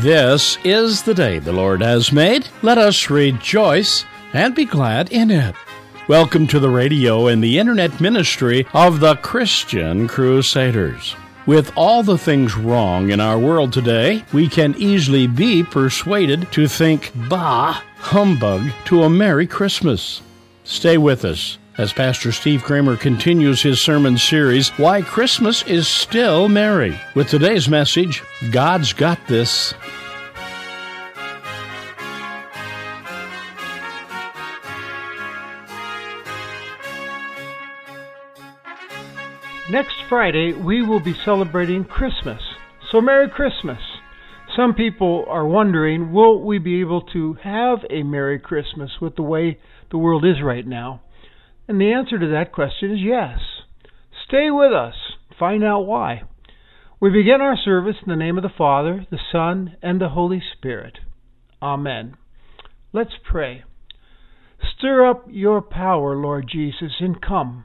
This is the day the Lord has made. Let us rejoice and be glad in it. Welcome to the radio and the internet ministry of the Christian Crusaders. With all the things wrong in our world today, we can easily be persuaded to think, bah, humbug, to a Merry Christmas. Stay with us as Pastor Steve Kramer continues his sermon series, Why Christmas is Still Merry, with today's message, God's Got This. Next Friday, we will be celebrating Christmas. So, Merry Christmas! Some people are wondering will we be able to have a Merry Christmas with the way the world is right now? And the answer to that question is yes. Stay with us. Find out why. We begin our service in the name of the Father, the Son, and the Holy Spirit. Amen. Let's pray. Stir up your power, Lord Jesus, and come.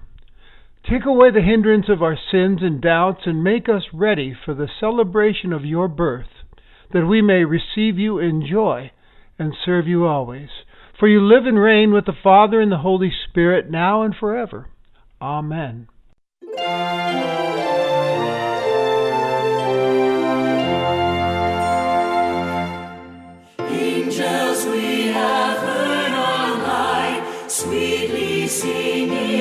Take away the hindrance of our sins and doubts and make us ready for the celebration of your birth, that we may receive you in joy and serve you always. For you live and reign with the Father and the Holy Spirit now and forever. Amen. Angels we have heard on high, sweetly singing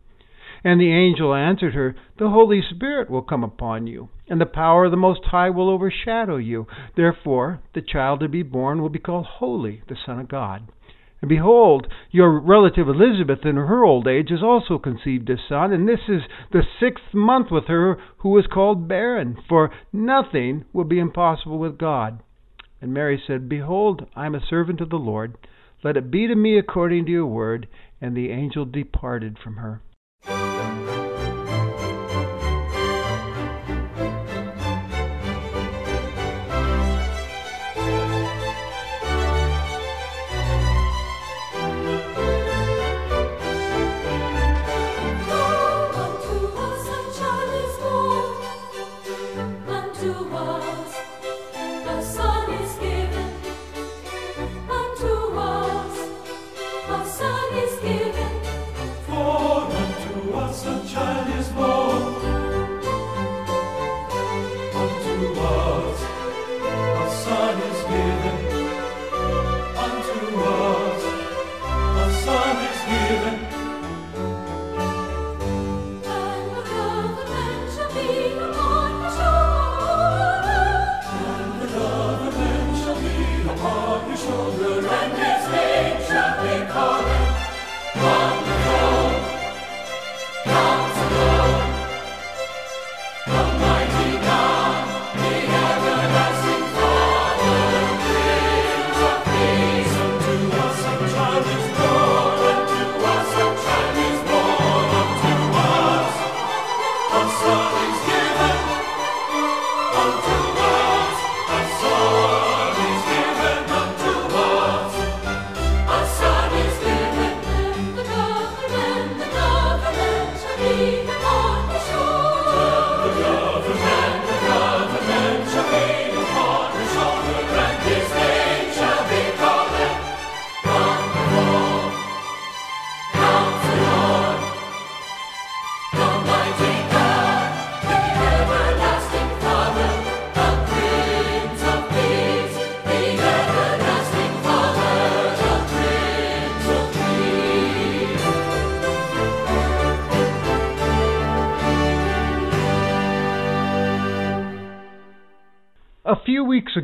And the angel answered her, The Holy Spirit will come upon you, and the power of the Most High will overshadow you. Therefore, the child to be born will be called Holy, the Son of God. And behold, your relative Elizabeth in her old age has also conceived a son, and this is the sixth month with her who was called barren, for nothing will be impossible with God. And Mary said, Behold, I am a servant of the Lord. Let it be to me according to your word. And the angel departed from her.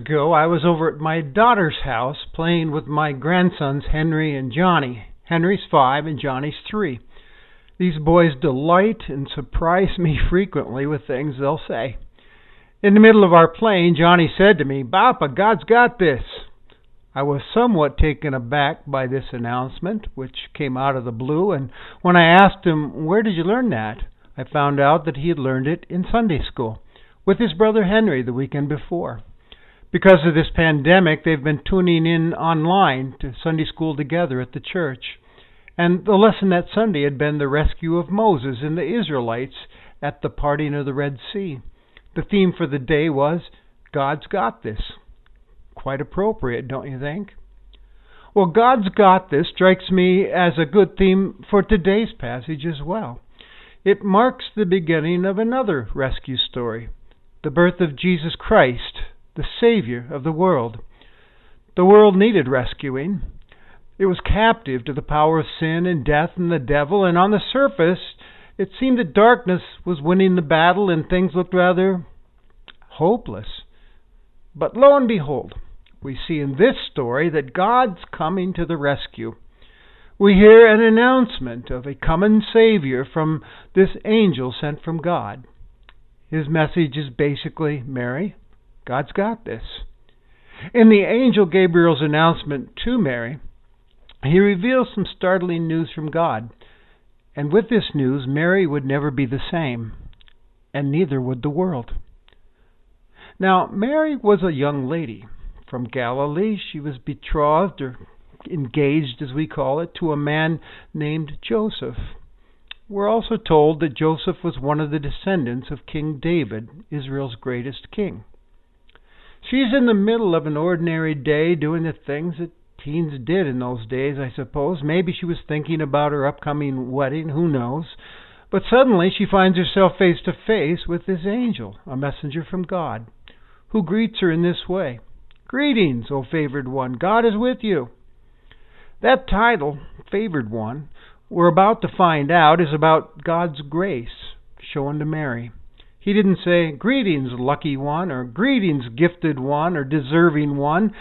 Ago, I was over at my daughter's house playing with my grandsons Henry and Johnny. Henry's five and Johnny's three. These boys delight and surprise me frequently with things they'll say. In the middle of our playing, Johnny said to me, Papa, God's got this. I was somewhat taken aback by this announcement, which came out of the blue, and when I asked him, Where did you learn that? I found out that he had learned it in Sunday school with his brother Henry the weekend before. Because of this pandemic, they've been tuning in online to Sunday school together at the church. And the lesson that Sunday had been the rescue of Moses and the Israelites at the parting of the Red Sea. The theme for the day was God's got this. Quite appropriate, don't you think? Well, God's got this strikes me as a good theme for today's passage as well. It marks the beginning of another rescue story the birth of Jesus Christ, the Savior of the world. The world needed rescuing. It was captive to the power of sin and death and the devil, and on the surface, it seemed that darkness was winning the battle and things looked rather hopeless. But lo and behold, we see in this story that God's coming to the rescue. We hear an announcement of a coming Savior from this angel sent from God. His message is basically Mary, God's got this. In the angel Gabriel's announcement to Mary, he reveals some startling news from God. And with this news, Mary would never be the same, and neither would the world. Now, Mary was a young lady from Galilee. She was betrothed, or engaged as we call it, to a man named Joseph. We're also told that Joseph was one of the descendants of King David, Israel's greatest king. She's in the middle of an ordinary day doing the things that teens did in those days, I suppose. Maybe she was thinking about her upcoming wedding, who knows. But suddenly she finds herself face to face with this angel, a messenger from God, who greets her in this way Greetings, O favored one, God is with you. That title, Favored One, we're about to find out is about God's grace shown to Mary. He didn't say, Greetings, lucky one, or Greetings, gifted one, or deserving one.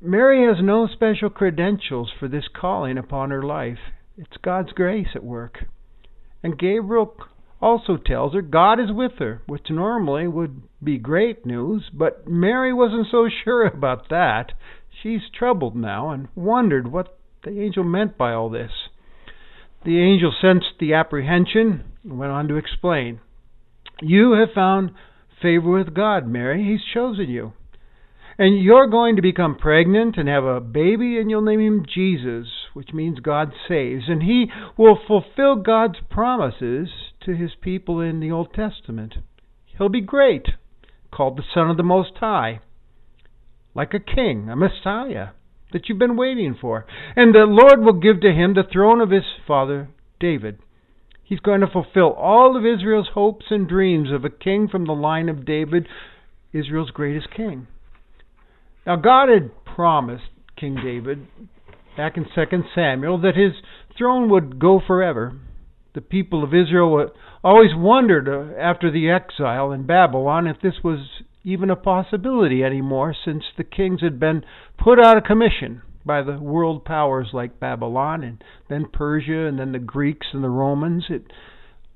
Mary has no special credentials for this calling upon her life. It's God's grace at work. And Gabriel also tells her God is with her, which normally would be great news, but Mary wasn't so sure about that. She's troubled now and wondered what the angel meant by all this. The angel sensed the apprehension and went on to explain. You have found favor with God, Mary. He's chosen you. And you're going to become pregnant and have a baby, and you'll name him Jesus, which means God saves. And he will fulfill God's promises to his people in the Old Testament. He'll be great, called the Son of the Most High, like a king, a Messiah that you've been waiting for. And the Lord will give to him the throne of his father David. He's going to fulfill all of Israel's hopes and dreams of a king from the line of David, Israel's greatest king. Now, God had promised King David back in 2 Samuel that his throne would go forever. The people of Israel always wondered uh, after the exile in Babylon if this was even a possibility anymore since the kings had been put out of commission by the world powers like Babylon and then Persia and then the Greeks and the Romans. It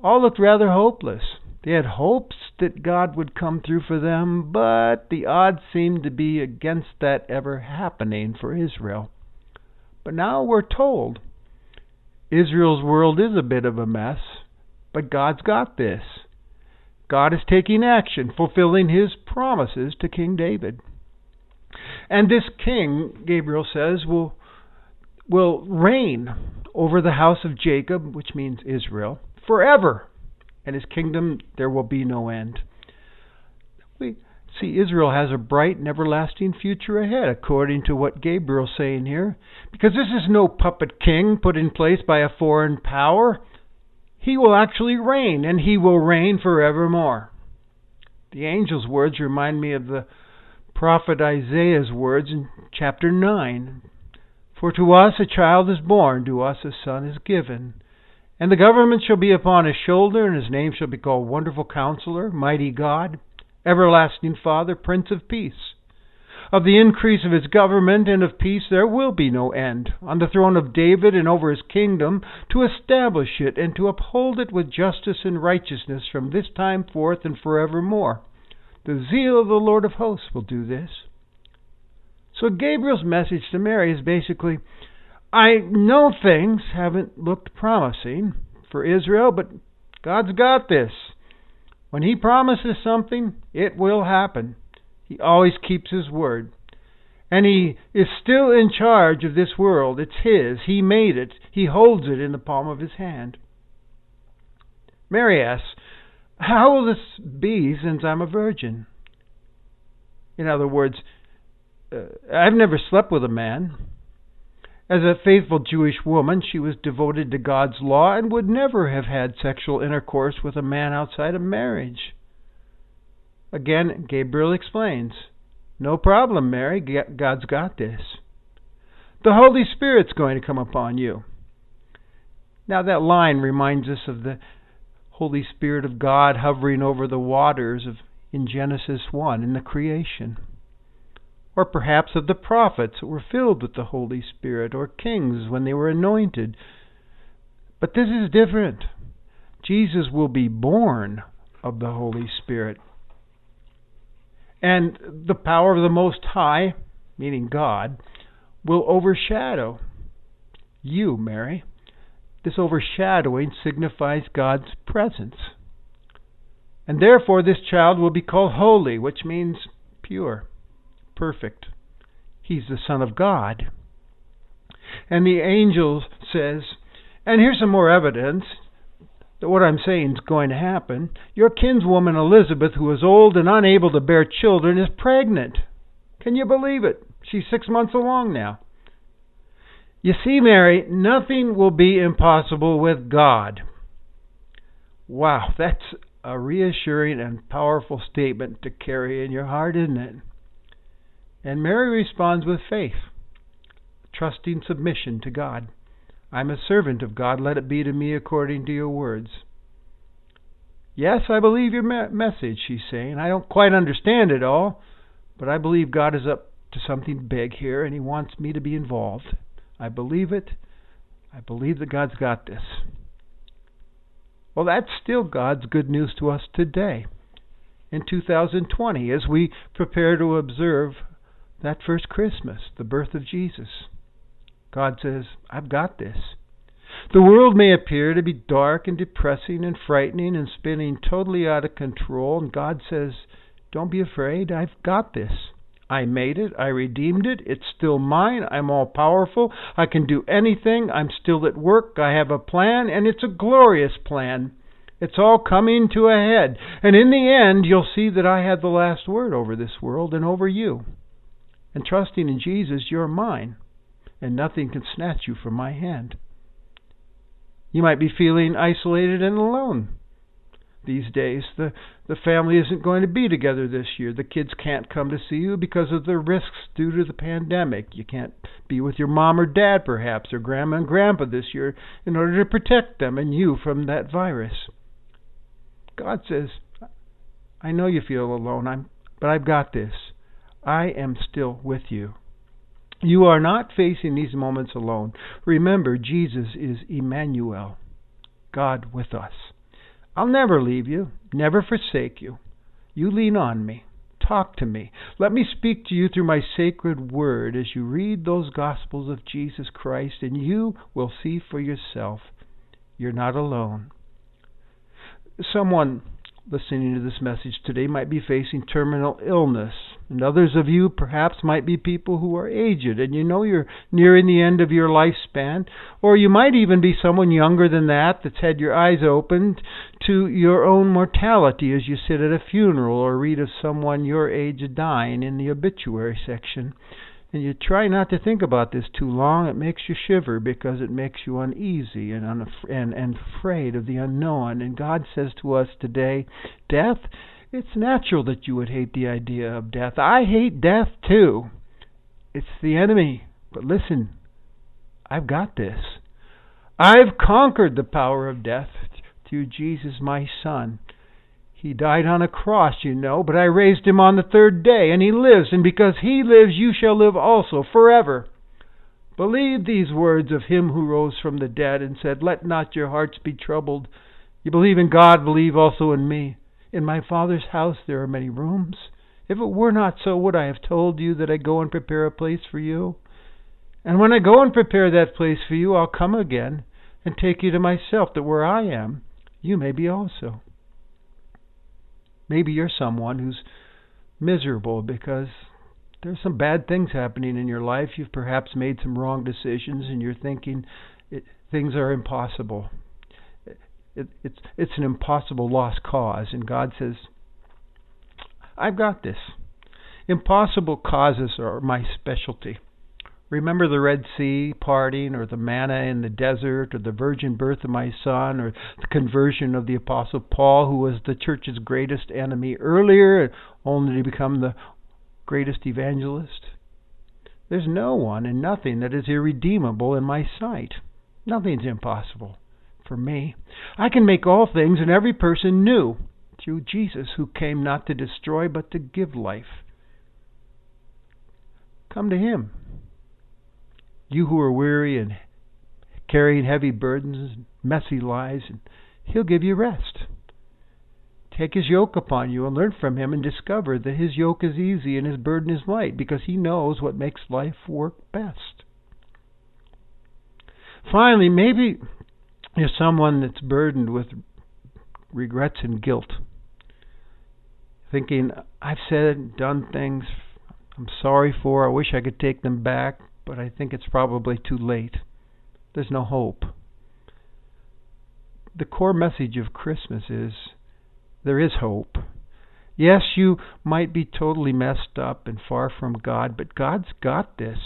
all looked rather hopeless. They had hopes that God would come through for them, but the odds seemed to be against that ever happening for Israel. But now we're told Israel's world is a bit of a mess, but God's got this. God is taking action, fulfilling his promises to King David. And this king, Gabriel says, will, will reign over the house of Jacob, which means Israel, forever. And his kingdom there will be no end. We see Israel has a bright and everlasting future ahead, according to what Gabriel's saying here. Because this is no puppet king put in place by a foreign power. He will actually reign, and he will reign forevermore. The angel's words remind me of the prophet Isaiah's words in chapter 9 For to us a child is born, to us a son is given. And the government shall be upon his shoulder, and his name shall be called Wonderful Counselor, Mighty God, Everlasting Father, Prince of Peace. Of the increase of his government and of peace there will be no end, on the throne of David and over his kingdom, to establish it and to uphold it with justice and righteousness from this time forth and forevermore. The zeal of the Lord of hosts will do this. So Gabriel's message to Mary is basically I know things haven't looked promising for Israel, but God's got this. When He promises something, it will happen. He always keeps his word. And he is still in charge of this world. It's his. He made it. He holds it in the palm of his hand. Mary asks, How will this be since I'm a virgin? In other words, uh, I've never slept with a man. As a faithful Jewish woman, she was devoted to God's law and would never have had sexual intercourse with a man outside of marriage. Again, Gabriel explains No problem, Mary. God's got this. The Holy Spirit's going to come upon you. Now, that line reminds us of the Holy Spirit of God hovering over the waters of, in Genesis 1 in the creation. Or perhaps of the prophets who were filled with the Holy Spirit, or kings when they were anointed. But this is different. Jesus will be born of the Holy Spirit. And the power of the Most High, meaning God, will overshadow you, Mary. This overshadowing signifies God's presence. And therefore, this child will be called holy, which means pure, perfect. He's the Son of God. And the angel says, and here's some more evidence that what I'm saying is going to happen. Your kinswoman Elizabeth, who is old and unable to bear children, is pregnant. Can you believe it? She's six months along now. You see, Mary, nothing will be impossible with God. Wow, that's a reassuring and powerful statement to carry in your heart, isn't it? And Mary responds with faith, trusting submission to God. I'm a servant of God. Let it be to me according to your words. Yes, I believe your me- message, she's saying. I don't quite understand it all, but I believe God is up to something big here and he wants me to be involved. I believe it. I believe that God's got this. Well, that's still God's good news to us today in 2020 as we prepare to observe that first Christmas, the birth of Jesus. God says, I've got this. The world may appear to be dark and depressing and frightening and spinning totally out of control, and God says, Don't be afraid, I've got this. I made it, I redeemed it, it's still mine, I'm all powerful, I can do anything, I'm still at work, I have a plan, and it's a glorious plan. It's all coming to a head, and in the end, you'll see that I had the last word over this world and over you. And trusting in Jesus, you're mine. And nothing can snatch you from my hand. You might be feeling isolated and alone these days. The the family isn't going to be together this year. The kids can't come to see you because of the risks due to the pandemic. You can't be with your mom or dad perhaps or grandma and grandpa this year in order to protect them and you from that virus. God says, I know you feel alone, I'm but I've got this. I am still with you. You are not facing these moments alone. Remember, Jesus is Emmanuel, God with us. I'll never leave you, never forsake you. You lean on me. Talk to me. Let me speak to you through my sacred word as you read those Gospels of Jesus Christ, and you will see for yourself. You're not alone. Someone listening to this message today might be facing terminal illness. And others of you perhaps might be people who are aged and you know you're nearing the end of your lifespan. Or you might even be someone younger than that that's had your eyes opened to your own mortality as you sit at a funeral or read of someone your age dying in the obituary section. And you try not to think about this too long. It makes you shiver because it makes you uneasy and, unaf- and, and afraid of the unknown. And God says to us today, Death, it's natural that you would hate the idea of death. I hate death too. It's the enemy. But listen, I've got this. I've conquered the power of death through Jesus, my Son. He died on a cross, you know, but I raised him on the third day, and he lives, and because he lives, you shall live also, forever. Believe these words of him who rose from the dead and said, Let not your hearts be troubled. You believe in God, believe also in me. In my Father's house there are many rooms. If it were not so, would I have told you that I go and prepare a place for you? And when I go and prepare that place for you, I'll come again and take you to myself, that where I am, you may be also. Maybe you're someone who's miserable because there's some bad things happening in your life. You've perhaps made some wrong decisions and you're thinking it, things are impossible. It, it's it's an impossible lost cause and God says I've got this. Impossible causes are my specialty. Remember the Red Sea parting, or the manna in the desert, or the virgin birth of my son, or the conversion of the Apostle Paul, who was the church's greatest enemy earlier, only to become the greatest evangelist? There's no one and nothing that is irredeemable in my sight. Nothing's impossible for me. I can make all things and every person new through Jesus, who came not to destroy but to give life. Come to Him. You who are weary and carrying heavy burdens, messy lives, and He'll give you rest. Take His yoke upon you and learn from Him and discover that His yoke is easy and His burden is light because He knows what makes life work best. Finally, maybe you're someone that's burdened with regrets and guilt. Thinking, I've said, and done things I'm sorry for, I wish I could take them back, but I think it's probably too late. There's no hope. The core message of Christmas is there is hope. Yes, you might be totally messed up and far from God, but God's got this.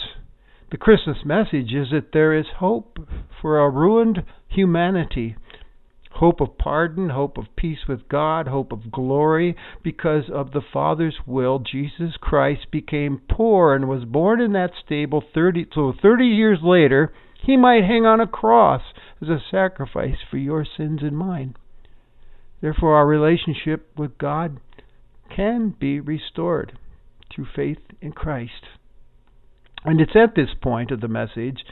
The Christmas message is that there is hope for a ruined humanity hope of pardon, hope of peace with God, hope of glory. Because of the Father's will, Jesus Christ became poor and was born in that stable 30 so 30 years later, he might hang on a cross as a sacrifice for your sins and mine. Therefore our relationship with God can be restored through faith in Christ. And it's at this point of the message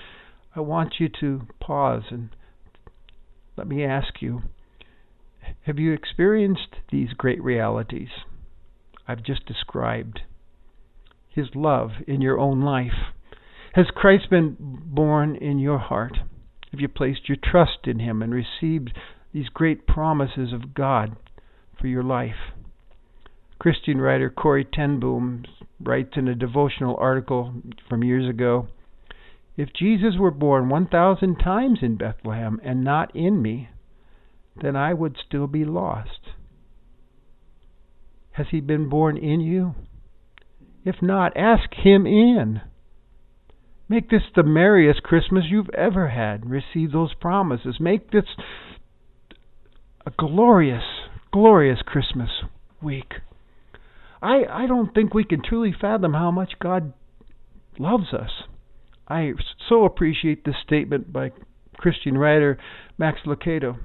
I want you to pause and let me ask you have you experienced these great realities I've just described? His love in your own life? Has Christ been born in your heart? Have you placed your trust in Him and received these great promises of God for your life? Christian writer Corrie ten Boom writes in a devotional article from years ago if Jesus were born 1,000 times in Bethlehem and not in me, then I would still be lost. Has he been born in you? If not, ask him in. Make this the merriest Christmas you've ever had. Receive those promises. Make this a glorious, glorious Christmas week. I I don't think we can truly fathom how much God loves us. I so appreciate this statement by Christian writer Max Lucado.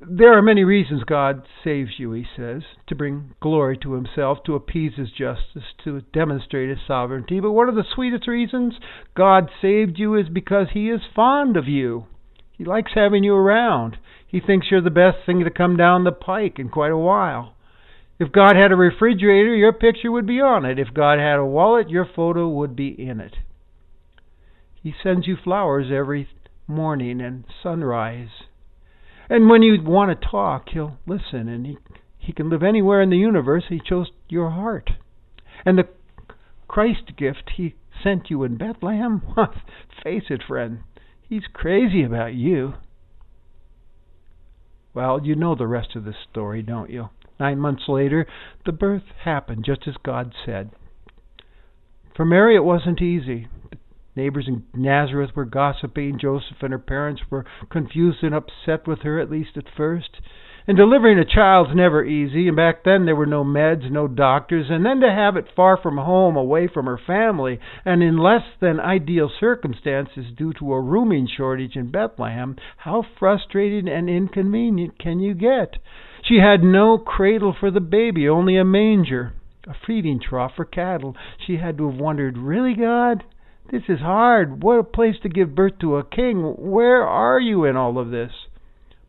There are many reasons God saves you, he says, to bring glory to himself, to appease his justice, to demonstrate his sovereignty. But one of the sweetest reasons God saved you is because he is fond of you. He likes having you around. He thinks you're the best thing to come down the pike in quite a while. If God had a refrigerator, your picture would be on it. If God had a wallet, your photo would be in it. He sends you flowers every morning and sunrise. And when you want to talk, he'll listen and he he can live anywhere in the universe. He chose your heart. And the Christ gift he sent you in Bethlehem, face it, friend, he's crazy about you. Well, you know the rest of the story, don't you? Nine months later, the birth happened just as God said. For Mary, it wasn't easy. Neighbors in Nazareth were gossiping. Joseph and her parents were confused and upset with her, at least at first. And delivering a child's never easy, and back then there were no meds, no doctors, and then to have it far from home, away from her family, and in less than ideal circumstances due to a rooming shortage in Bethlehem, how frustrating and inconvenient can you get? She had no cradle for the baby, only a manger, a feeding trough for cattle. She had to have wondered, Really, God? This is hard. What a place to give birth to a king. Where are you in all of this?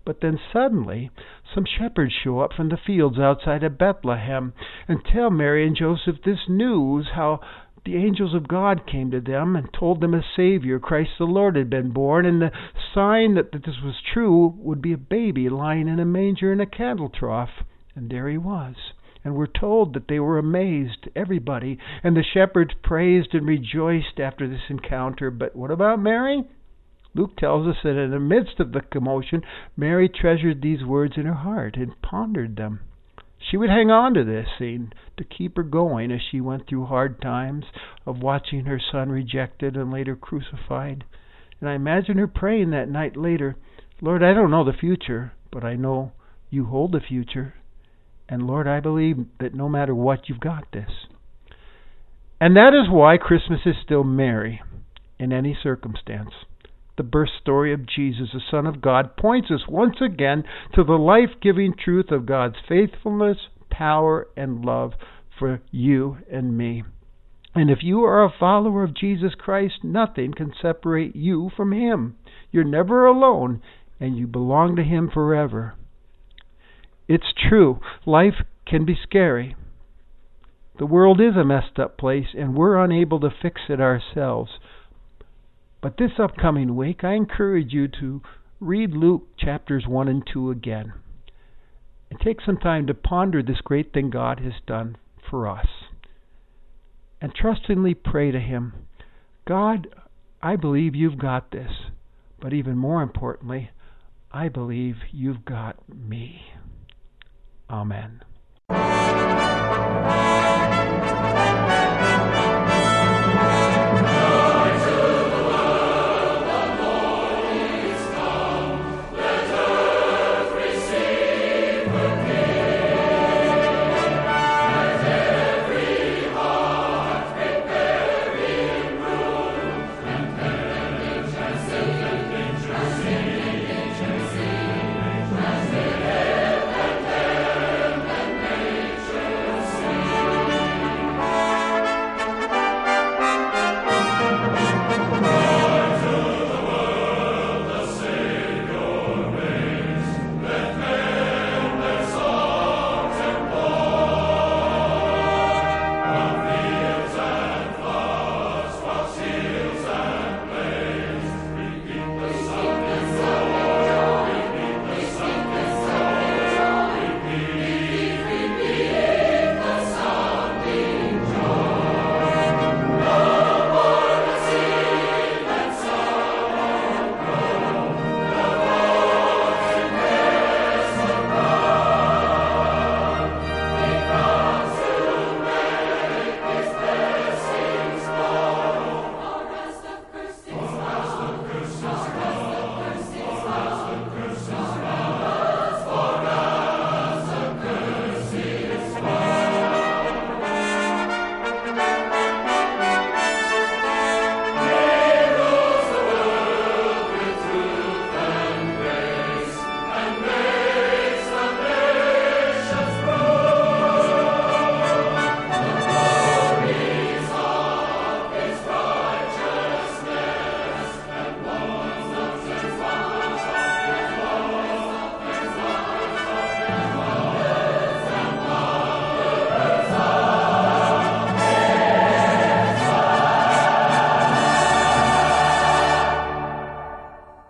But then suddenly some shepherds show up from the fields outside of Bethlehem and tell Mary and Joseph this news how the angels of God came to them and told them a Savior, Christ the Lord, had been born, and the sign that, that this was true would be a baby lying in a manger in a cattle trough. And there he was. And we're told that they were amazed, everybody, and the shepherds praised and rejoiced after this encounter. But what about Mary? Luke tells us that in the midst of the commotion, Mary treasured these words in her heart and pondered them. She would hang on to this scene to keep her going as she went through hard times of watching her son rejected and later crucified. And I imagine her praying that night later, Lord, I don't know the future, but I know you hold the future. And Lord, I believe that no matter what, you've got this. And that is why Christmas is still merry in any circumstance the birth story of Jesus, the Son of God, points us once again to the life giving truth of God's faithfulness, power, and love for you and me. And if you are a follower of Jesus Christ, nothing can separate you from Him. You're never alone, and you belong to Him forever. It's true, life can be scary. The world is a messed up place, and we're unable to fix it ourselves. But this upcoming week, I encourage you to read Luke chapters 1 and 2 again and take some time to ponder this great thing God has done for us. And trustingly pray to Him God, I believe you've got this, but even more importantly, I believe you've got me. Amen.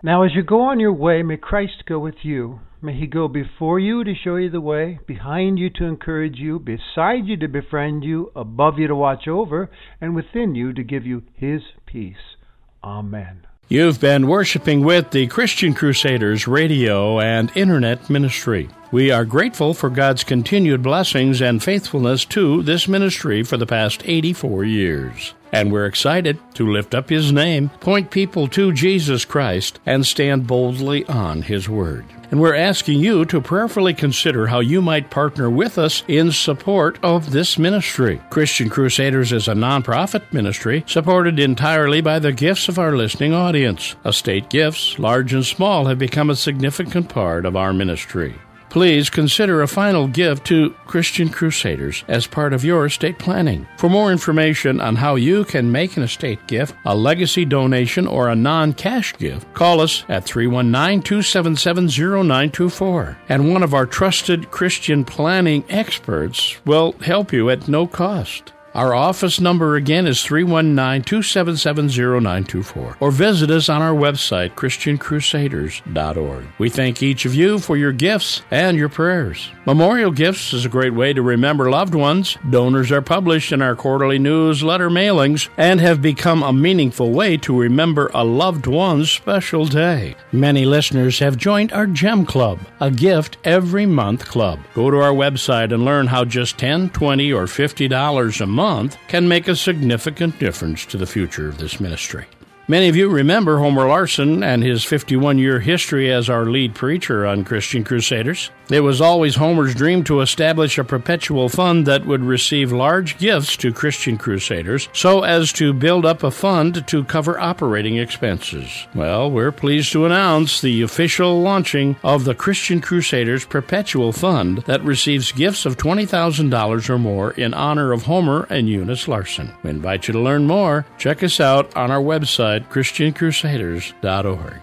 Now, as you go on your way, may Christ go with you. May he go before you to show you the way, behind you to encourage you, beside you to befriend you, above you to watch over, and within you to give you his peace. Amen. You've been worshiping with the Christian Crusaders radio and internet ministry. We are grateful for God's continued blessings and faithfulness to this ministry for the past 84 years. And we're excited to lift up His name, point people to Jesus Christ, and stand boldly on His Word. And we're asking you to prayerfully consider how you might partner with us in support of this ministry. Christian Crusaders is a nonprofit ministry supported entirely by the gifts of our listening audience. Estate gifts, large and small, have become a significant part of our ministry. Please consider a final gift to Christian Crusaders as part of your estate planning. For more information on how you can make an estate gift, a legacy donation, or a non cash gift, call us at 319 277 0924. And one of our trusted Christian planning experts will help you at no cost. Our office number again is 319 277 0924 or visit us on our website, ChristianCrusaders.org. We thank each of you for your gifts and your prayers. Memorial Gifts is a great way to remember loved ones. Donors are published in our quarterly newsletter mailings and have become a meaningful way to remember a loved one's special day. Many listeners have joined our Gem Club, a gift every month club. Go to our website and learn how just 10, 20, or $50 a month month can make a significant difference to the future of this ministry. Many of you remember Homer Larson and his 51 year history as our lead preacher on Christian Crusaders. It was always Homer's dream to establish a perpetual fund that would receive large gifts to Christian Crusaders so as to build up a fund to cover operating expenses. Well, we're pleased to announce the official launching of the Christian Crusaders Perpetual Fund that receives gifts of $20,000 or more in honor of Homer and Eunice Larson. We invite you to learn more. Check us out on our website website, ChristianCrusaders.org.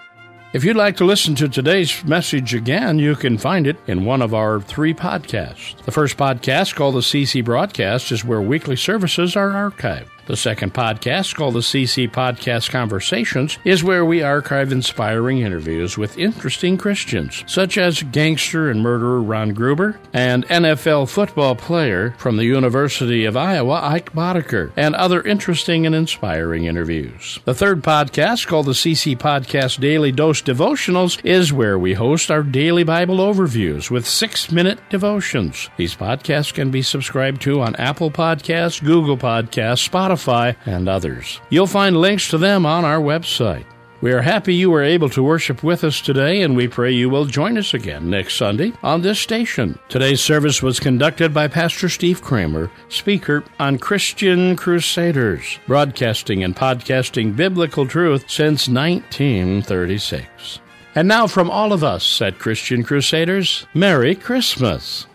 If you'd like to listen to today's message again, you can find it in one of our three podcasts. The first podcast, called the CC Broadcast, is where weekly services are archived. The second podcast, called the CC Podcast Conversations, is where we archive inspiring interviews with interesting Christians, such as gangster and murderer Ron Gruber and NFL football player from the University of Iowa, Ike Boettger, and other interesting and inspiring interviews. The third podcast, called the CC Podcast Daily Dose Devotionals, is where we host our daily Bible overviews with six minute devotions. These podcasts can be subscribed to on Apple Podcasts, Google Podcasts, Spotify, Spotify, and others. You'll find links to them on our website. We are happy you were able to worship with us today, and we pray you will join us again next Sunday on this station. Today's service was conducted by Pastor Steve Kramer, speaker on Christian Crusaders, broadcasting and podcasting biblical truth since 1936. And now, from all of us at Christian Crusaders, Merry Christmas!